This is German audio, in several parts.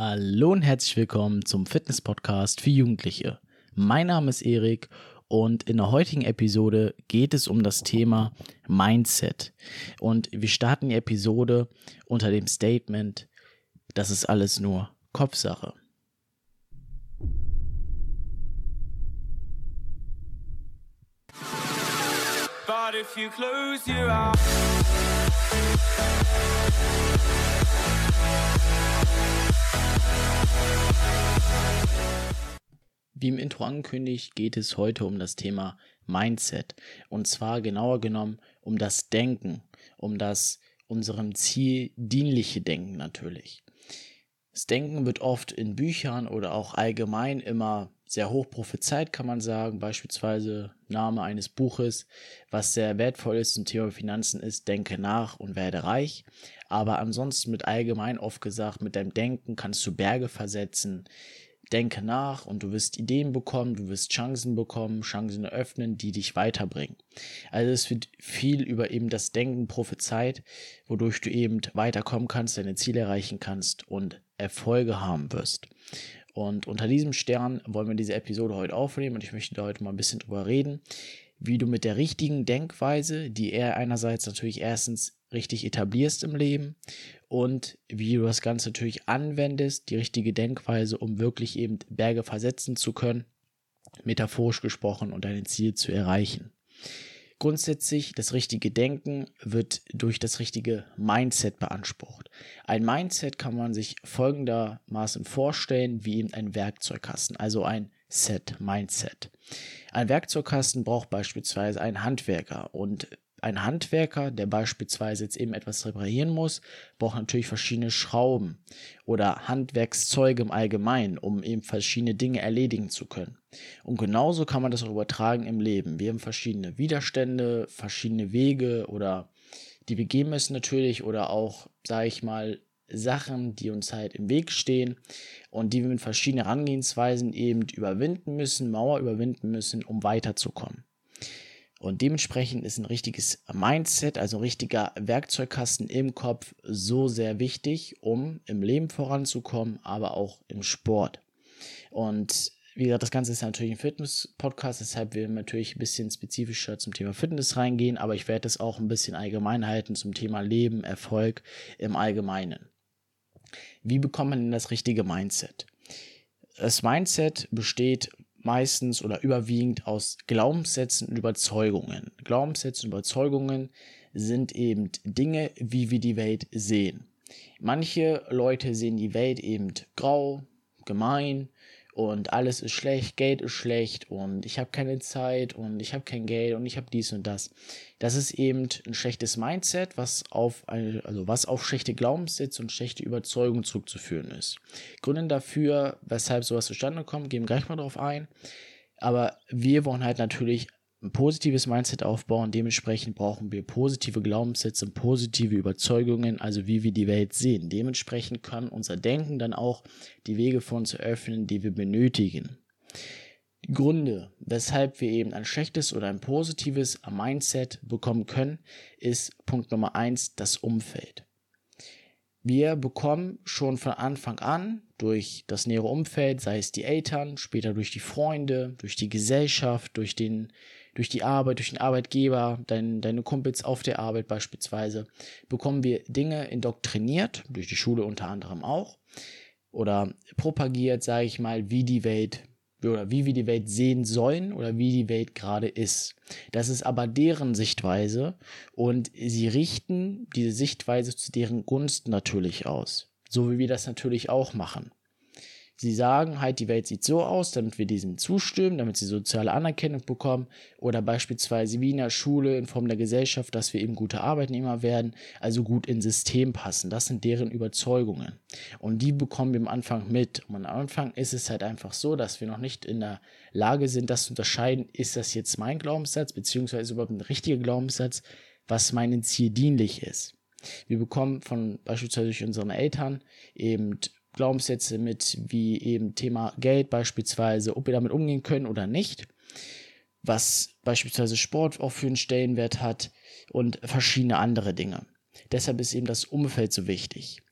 Hallo und herzlich willkommen zum Fitness Podcast für Jugendliche. Mein Name ist Erik und in der heutigen Episode geht es um das Thema Mindset. Und wir starten die Episode unter dem Statement, das ist alles nur Kopfsache. But if you close your eyes Wie im Intro angekündigt, geht es heute um das Thema Mindset. Und zwar genauer genommen um das Denken, um das unserem Ziel dienliche Denken natürlich. Das Denken wird oft in Büchern oder auch allgemein immer sehr hoch prophezeit, kann man sagen. Beispielsweise Name eines Buches, was sehr wertvoll ist zum Thema Finanzen ist, denke nach und werde reich. Aber ansonsten mit allgemein oft gesagt, mit deinem Denken kannst du Berge versetzen, denke nach und du wirst Ideen bekommen, du wirst Chancen bekommen, Chancen eröffnen, die dich weiterbringen. Also es wird viel über eben das Denken prophezeit, wodurch du eben weiterkommen kannst, deine Ziele erreichen kannst und Erfolge haben wirst. Und unter diesem Stern wollen wir diese Episode heute aufnehmen und ich möchte da heute mal ein bisschen drüber reden, wie du mit der richtigen Denkweise, die er einerseits natürlich erstens richtig etablierst im Leben und wie du das Ganze natürlich anwendest, die richtige Denkweise, um wirklich eben Berge versetzen zu können, metaphorisch gesprochen und dein Ziel zu erreichen. Grundsätzlich, das richtige Denken wird durch das richtige Mindset beansprucht. Ein Mindset kann man sich folgendermaßen vorstellen wie eben ein Werkzeugkasten, also ein Set, Mindset. Ein Werkzeugkasten braucht beispielsweise einen Handwerker und ein Handwerker, der beispielsweise jetzt eben etwas reparieren muss, braucht natürlich verschiedene Schrauben oder Handwerkszeuge im Allgemeinen, um eben verschiedene Dinge erledigen zu können. Und genauso kann man das auch übertragen im Leben. Wir haben verschiedene Widerstände, verschiedene Wege oder die wir gehen müssen natürlich oder auch, sage ich mal, Sachen, die uns halt im Weg stehen und die wir mit verschiedenen Herangehensweisen eben überwinden müssen, Mauer überwinden müssen, um weiterzukommen. Und dementsprechend ist ein richtiges Mindset, also ein richtiger Werkzeugkasten im Kopf so sehr wichtig, um im Leben voranzukommen, aber auch im Sport. Und wie gesagt, das Ganze ist natürlich ein Fitness-Podcast, deshalb will wir natürlich ein bisschen spezifischer zum Thema Fitness reingehen, aber ich werde es auch ein bisschen allgemein halten zum Thema Leben, Erfolg im Allgemeinen. Wie bekommt man denn das richtige Mindset? Das Mindset besteht meistens oder überwiegend aus Glaubenssätzen und Überzeugungen. Glaubenssätze und Überzeugungen sind eben Dinge, wie wir die Welt sehen. Manche Leute sehen die Welt eben grau, gemein, und alles ist schlecht, Geld ist schlecht und ich habe keine Zeit und ich habe kein Geld und ich habe dies und das. Das ist eben ein schlechtes Mindset, was auf eine, also was auf schlechte Glaubenssätze und schlechte Überzeugungen zurückzuführen ist. Gründe dafür, weshalb sowas zustande kommt, gehen gleich mal drauf ein. Aber wir wollen halt natürlich ein positives Mindset aufbauen. Dementsprechend brauchen wir positive Glaubenssätze und positive Überzeugungen, also wie wir die Welt sehen. Dementsprechend kann unser Denken dann auch die Wege für uns eröffnen, die wir benötigen. Die Gründe, weshalb wir eben ein schlechtes oder ein positives Mindset bekommen können, ist Punkt Nummer eins das Umfeld. Wir bekommen schon von Anfang an durch das nähere Umfeld, sei es die Eltern, später durch die Freunde, durch die Gesellschaft, durch den durch die Arbeit, durch den Arbeitgeber, dein, deine Kumpels auf der Arbeit beispielsweise, bekommen wir Dinge indoktriniert, durch die Schule unter anderem auch, oder propagiert, sage ich mal, wie die Welt oder wie wir die Welt sehen sollen oder wie die Welt gerade ist. Das ist aber deren Sichtweise und sie richten diese Sichtweise zu deren Gunsten natürlich aus. So wie wir das natürlich auch machen. Sie sagen halt, die Welt sieht so aus, damit wir diesem zustimmen, damit sie soziale Anerkennung bekommen oder beispielsweise wie in der Schule in Form der Gesellschaft, dass wir eben gute Arbeitnehmer werden, also gut ins System passen. Das sind deren Überzeugungen und die bekommen wir am Anfang mit. Und am Anfang ist es halt einfach so, dass wir noch nicht in der Lage sind, das zu unterscheiden, ist das jetzt mein Glaubenssatz, beziehungsweise überhaupt ein richtiger Glaubenssatz, was meinem Ziel dienlich ist. Wir bekommen von beispielsweise durch unseren Eltern eben Glaubenssätze mit wie eben Thema Geld beispielsweise, ob wir damit umgehen können oder nicht, was beispielsweise Sport auch für einen Stellenwert hat und verschiedene andere Dinge. Deshalb ist eben das Umfeld so wichtig.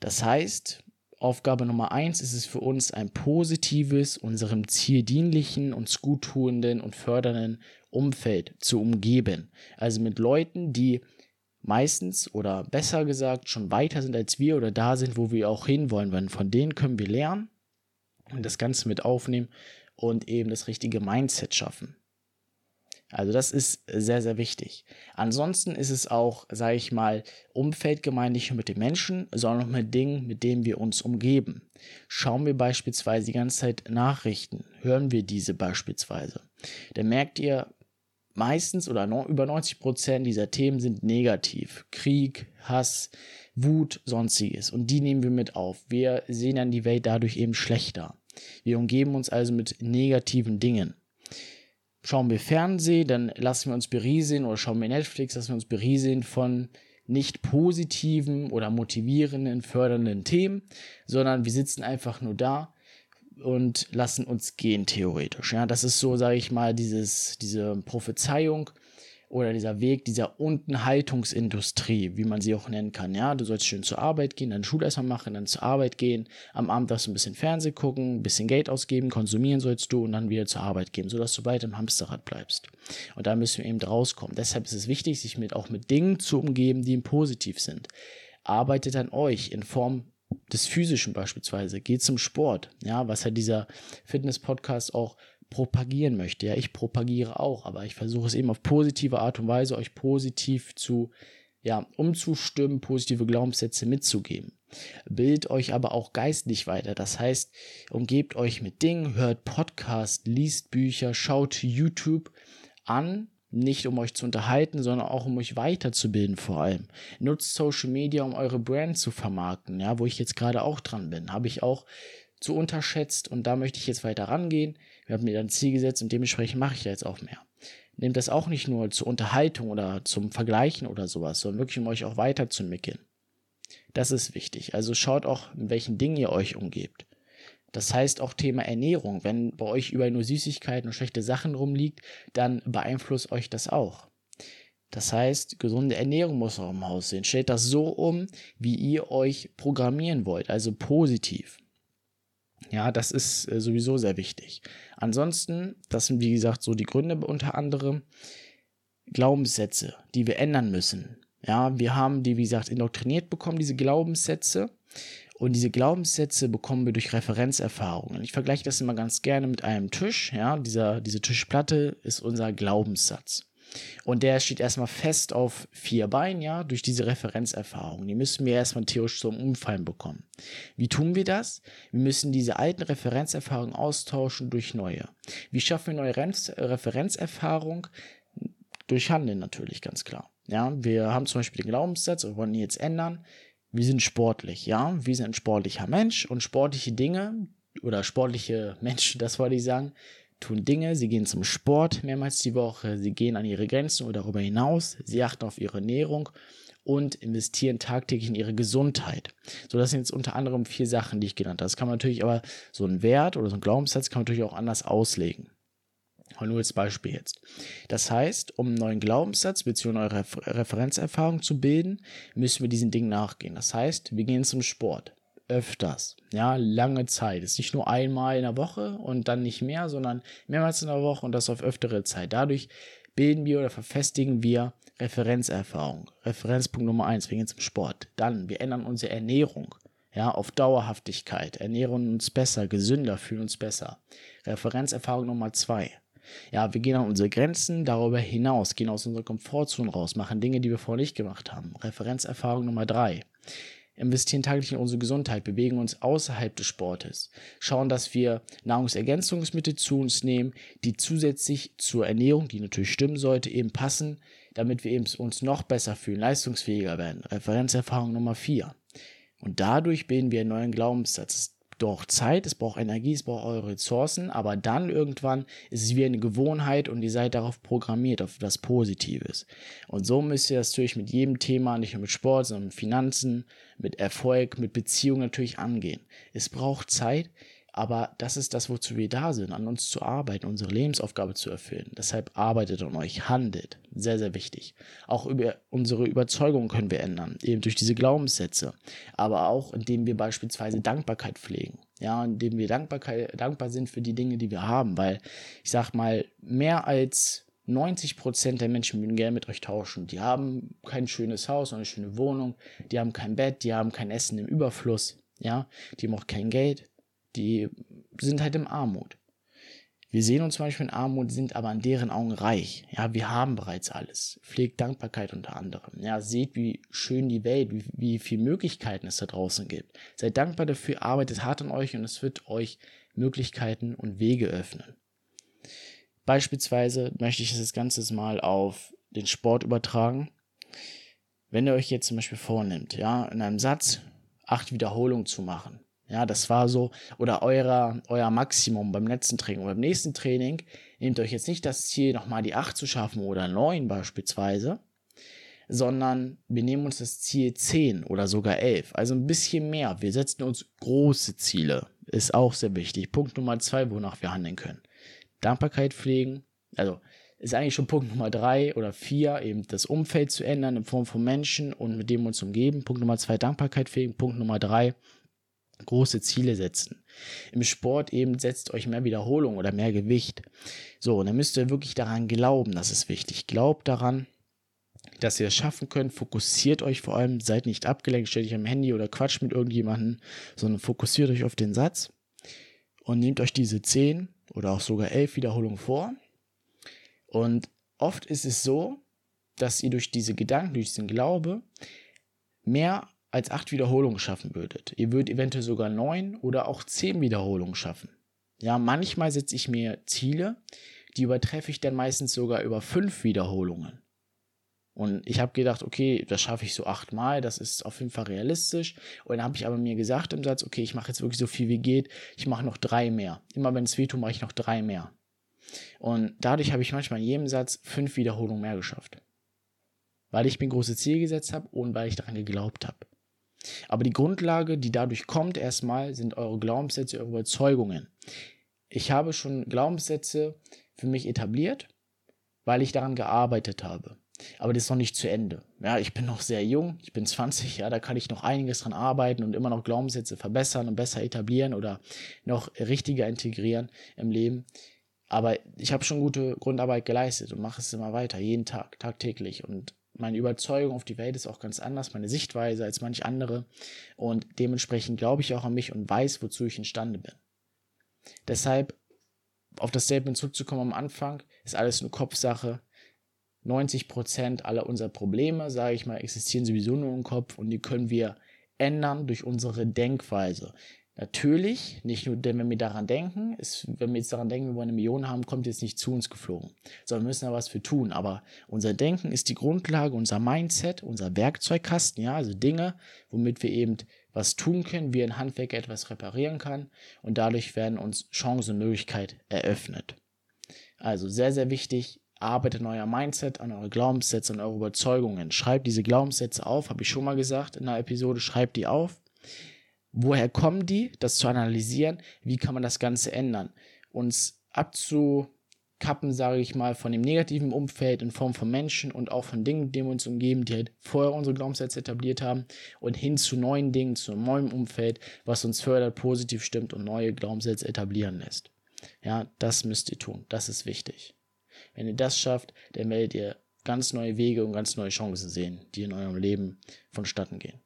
Das heißt, Aufgabe Nummer eins ist es für uns, ein positives, unserem Ziel dienlichen, uns guttuenden und fördernden Umfeld zu umgeben. Also mit Leuten, die meistens oder besser gesagt schon weiter sind als wir oder da sind, wo wir auch hinwollen. Weil von denen können wir lernen und das Ganze mit aufnehmen und eben das richtige Mindset schaffen. Also das ist sehr, sehr wichtig. Ansonsten ist es auch, sage ich mal, Umfeld gemeint nicht nur mit den Menschen, sondern auch mit Dingen, mit denen wir uns umgeben. Schauen wir beispielsweise die ganze Zeit Nachrichten, hören wir diese beispielsweise. Dann merkt ihr, meistens oder no, über 90 Prozent dieser Themen sind negativ. Krieg, Hass, Wut, sonstiges. Und die nehmen wir mit auf. Wir sehen dann die Welt dadurch eben schlechter. Wir umgeben uns also mit negativen Dingen. Schauen wir Fernsehen, dann lassen wir uns berieseln oder schauen wir Netflix, lassen wir uns berieseln von nicht positiven oder motivierenden, fördernden Themen, sondern wir sitzen einfach nur da und lassen uns gehen, theoretisch. Ja, das ist so, sage ich mal, dieses, diese Prophezeiung oder dieser Weg dieser Untenhaltungsindustrie, wie man sie auch nennen kann. Ja, du sollst schön zur Arbeit gehen, dann Schule erstmal machen, dann zur Arbeit gehen, am Abend darfst du ein bisschen Fernsehen gucken, ein bisschen Geld ausgeben, konsumieren sollst du und dann wieder zur Arbeit gehen, sodass du weiter im Hamsterrad bleibst. Und da müssen wir eben rauskommen. Deshalb ist es wichtig, sich mit auch mit Dingen zu umgeben, die positiv sind. Arbeitet an euch in Form des Physischen beispielsweise, geht zum Sport, ja, was ja dieser Fitness-Podcast auch propagieren möchte. Ja, ich propagiere auch, aber ich versuche es eben auf positive Art und Weise euch positiv zu, ja, umzustimmen, positive Glaubenssätze mitzugeben. Bildet euch aber auch geistlich weiter. Das heißt, umgebt euch mit Dingen, hört Podcast, liest Bücher, schaut YouTube an, nicht um euch zu unterhalten, sondern auch um euch weiterzubilden vor allem. Nutzt Social Media, um eure Brand zu vermarkten, ja, wo ich jetzt gerade auch dran bin. Habe ich auch zu unterschätzt und da möchte ich jetzt weiter rangehen. Wir haben mir dann ein Ziel gesetzt und dementsprechend mache ich da jetzt auch mehr. Nehmt das auch nicht nur zur Unterhaltung oder zum Vergleichen oder sowas, sondern wirklich um euch auch weiterzuentwickeln. Das ist wichtig. Also schaut auch, in welchen Dingen ihr euch umgebt. Das heißt auch Thema Ernährung. Wenn bei euch überall nur Süßigkeiten und schlechte Sachen rumliegt, dann beeinflusst euch das auch. Das heißt, gesunde Ernährung muss auch im Haus sein. Stellt das so um, wie ihr euch programmieren wollt, also positiv. Ja, das ist äh, sowieso sehr wichtig. Ansonsten, das sind wie gesagt so die Gründe unter anderem, Glaubenssätze, die wir ändern müssen. Ja, wir haben die, wie gesagt, indoktriniert bekommen, diese Glaubenssätze. Und diese Glaubenssätze bekommen wir durch Referenzerfahrungen. Ich vergleiche das immer ganz gerne mit einem Tisch. Ja, dieser, diese Tischplatte ist unser Glaubenssatz. Und der steht erstmal fest auf vier Beinen, ja, durch diese Referenzerfahrung. Die müssen wir erstmal theoretisch zum Umfallen bekommen. Wie tun wir das? Wir müssen diese alten Referenzerfahrungen austauschen durch neue. Wie schaffen wir neue Referenzerfahrung? Durch Handeln natürlich, ganz klar. Ja, wir haben zum Beispiel den Glaubenssatz, wir wollen ihn jetzt ändern. Wir sind sportlich, ja, wir sind ein sportlicher Mensch und sportliche Dinge oder sportliche Menschen, das wollte ich sagen, tun Dinge, sie gehen zum Sport mehrmals die Woche, sie gehen an ihre Grenzen oder darüber hinaus, sie achten auf ihre Ernährung und investieren tagtäglich in ihre Gesundheit. So, das sind jetzt unter anderem vier Sachen, die ich genannt habe. Das kann man natürlich aber, so ein Wert oder so ein Glaubenssatz kann man natürlich auch anders auslegen. Nur als Beispiel jetzt. Das heißt, um einen neuen Glaubenssatz bzw. eine neue Referenzerfahrung zu bilden, müssen wir diesen Dingen nachgehen. Das heißt, wir gehen zum Sport öfters. Ja, lange Zeit. Es ist nicht nur einmal in der Woche und dann nicht mehr, sondern mehrmals in der Woche und das auf öftere Zeit. Dadurch bilden wir oder verfestigen wir Referenzerfahrung. Referenzpunkt Nummer eins, wir gehen zum Sport. Dann, wir ändern unsere Ernährung. Ja, auf Dauerhaftigkeit. Ernähren uns besser, gesünder, fühlen uns besser. Referenzerfahrung Nummer zwei. Ja, wir gehen an unsere Grenzen darüber hinaus, gehen aus unserer Komfortzone raus, machen Dinge, die wir vorher nicht gemacht haben. Referenzerfahrung Nummer drei investieren täglich in unsere Gesundheit, bewegen uns außerhalb des Sportes, schauen, dass wir Nahrungsergänzungsmittel zu uns nehmen, die zusätzlich zur Ernährung, die natürlich stimmen sollte, eben passen, damit wir eben uns noch besser fühlen, leistungsfähiger werden. Referenzerfahrung Nummer 4. Und dadurch bilden wir einen neuen Glaubenssatz doch Zeit, es braucht Energie, es braucht eure Ressourcen, aber dann irgendwann ist es wie eine Gewohnheit und ihr seid darauf programmiert, auf etwas Positives. Und so müsst ihr das natürlich mit jedem Thema, nicht nur mit Sport, sondern mit Finanzen, mit Erfolg, mit Beziehungen natürlich angehen. Es braucht Zeit, Aber das ist das, wozu wir da sind, an uns zu arbeiten, unsere Lebensaufgabe zu erfüllen. Deshalb arbeitet an euch, handelt. Sehr, sehr wichtig. Auch über unsere Überzeugung können wir ändern, eben durch diese Glaubenssätze. Aber auch, indem wir beispielsweise Dankbarkeit pflegen. Ja, indem wir Dankbarkeit, dankbar sind für die Dinge, die wir haben. Weil, ich sag mal, mehr als 90 Prozent der Menschen würden gerne mit euch tauschen. Die haben kein schönes Haus, eine schöne Wohnung, die haben kein Bett, die haben kein Essen im Überfluss, ja, die haben auch kein Geld, die sind halt im Armut. Wir sehen uns zum Beispiel in Armut, sind aber in deren Augen reich. Ja, wir haben bereits alles. Pflegt Dankbarkeit unter anderem. Ja, seht, wie schön die Welt, wie, wie viele Möglichkeiten es da draußen gibt. Seid dankbar dafür, arbeitet hart an euch und es wird euch Möglichkeiten und Wege öffnen. Beispielsweise möchte ich das Ganze mal auf den Sport übertragen. Wenn ihr euch jetzt zum Beispiel vornimmt, ja, in einem Satz acht Wiederholungen zu machen, ja, das war so, oder euer, euer Maximum beim letzten Training. Und beim nächsten Training nehmt euch jetzt nicht das Ziel, nochmal die 8 zu schaffen oder 9 beispielsweise, sondern wir nehmen uns das Ziel 10 oder sogar 11. Also ein bisschen mehr. Wir setzen uns große Ziele. Ist auch sehr wichtig. Punkt Nummer 2, wonach wir handeln können. Dankbarkeit pflegen. Also ist eigentlich schon Punkt Nummer 3 oder 4, eben das Umfeld zu ändern in Form von Menschen und mit dem uns umgeben. Punkt Nummer 2, Dankbarkeit pflegen. Punkt Nummer 3, große Ziele setzen. Im Sport eben setzt euch mehr Wiederholung oder mehr Gewicht. So, und dann müsst ihr wirklich daran glauben, das ist wichtig. Glaubt daran, dass ihr es schaffen könnt. Fokussiert euch vor allem, seid nicht abgelenkt, stellt euch am Handy oder quatscht mit irgendjemandem, sondern fokussiert euch auf den Satz und nehmt euch diese 10 oder auch sogar 11 Wiederholungen vor. Und oft ist es so, dass ihr durch diese Gedanken, durch diesen Glaube mehr als acht Wiederholungen schaffen würdet. Ihr würdet eventuell sogar neun oder auch zehn Wiederholungen schaffen. Ja, manchmal setze ich mir Ziele, die übertreffe ich dann meistens sogar über fünf Wiederholungen. Und ich habe gedacht, okay, das schaffe ich so achtmal, das ist auf jeden Fall realistisch. Und dann habe ich aber mir gesagt im Satz, okay, ich mache jetzt wirklich so viel wie geht, ich mache noch drei mehr. Immer wenn es wehtut, mache ich noch drei mehr. Und dadurch habe ich manchmal in jedem Satz fünf Wiederholungen mehr geschafft. Weil ich mir große Ziele gesetzt habe und weil ich daran geglaubt habe. Aber die Grundlage, die dadurch kommt, erstmal sind eure Glaubenssätze, eure Überzeugungen. Ich habe schon Glaubenssätze für mich etabliert, weil ich daran gearbeitet habe. Aber das ist noch nicht zu Ende. Ja, ich bin noch sehr jung, ich bin 20, ja, da kann ich noch einiges dran arbeiten und immer noch Glaubenssätze verbessern und besser etablieren oder noch richtiger integrieren im Leben. Aber ich habe schon gute Grundarbeit geleistet und mache es immer weiter, jeden Tag, tagtäglich. Und meine Überzeugung auf die Welt ist auch ganz anders, meine Sichtweise als manch andere. Und dementsprechend glaube ich auch an mich und weiß, wozu ich imstande bin. Deshalb, auf das Statement zurückzukommen am Anfang, ist alles eine Kopfsache. 90 Prozent aller unserer Probleme, sage ich mal, existieren sowieso nur im Kopf und die können wir ändern durch unsere Denkweise. Natürlich, nicht nur, wenn wir daran denken, ist, wenn wir jetzt daran denken, wir wollen eine Million haben, kommt jetzt nicht zu uns geflogen, sondern wir müssen da was für tun. Aber unser Denken ist die Grundlage, unser Mindset, unser Werkzeugkasten, ja, also Dinge, womit wir eben was tun können, wie ein Handwerker etwas reparieren kann und dadurch werden uns Chancen und Möglichkeit eröffnet. Also sehr, sehr wichtig, arbeitet an euer Mindset, an eure Glaubenssätze, an eure Überzeugungen. Schreibt diese Glaubenssätze auf, habe ich schon mal gesagt in der Episode, schreibt die auf woher kommen die, das zu analysieren, wie kann man das Ganze ändern, uns abzukappen, sage ich mal, von dem negativen Umfeld in Form von Menschen und auch von Dingen, die wir uns umgeben, die halt vorher unsere Glaubenssätze etabliert haben und hin zu neuen Dingen, zu einem neuen Umfeld, was uns fördert, positiv stimmt und neue Glaubenssätze etablieren lässt. Ja, das müsst ihr tun, das ist wichtig. Wenn ihr das schafft, dann werdet ihr ganz neue Wege und ganz neue Chancen sehen, die in eurem Leben vonstatten gehen.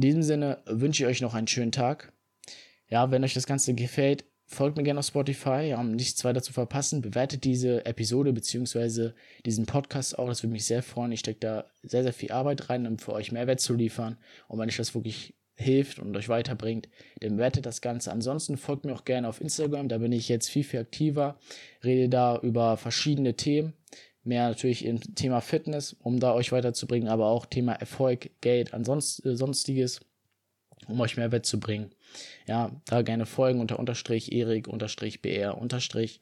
In diesem Sinne wünsche ich euch noch einen schönen Tag. Ja, wenn euch das Ganze gefällt, folgt mir gerne auf Spotify, um nichts weiter zu verpassen. Bewertet diese Episode bzw. diesen Podcast auch, das würde mich sehr freuen. Ich stecke da sehr, sehr viel Arbeit rein, um für euch Mehrwert zu liefern. Und wenn euch das wirklich hilft und euch weiterbringt, dann bewertet das Ganze. Ansonsten folgt mir auch gerne auf Instagram, da bin ich jetzt viel, viel aktiver, rede da über verschiedene Themen mehr natürlich im Thema Fitness, um da euch weiterzubringen, aber auch Thema Erfolg, Geld, ansonsten äh, sonstiges, um euch Mehrwert zu bringen. Ja, da gerne folgen unter Unterstrich Erik Unterstrich BR Unterstrich.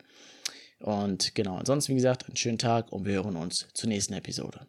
Und genau, ansonsten wie gesagt, einen schönen Tag und wir hören uns zur nächsten Episode.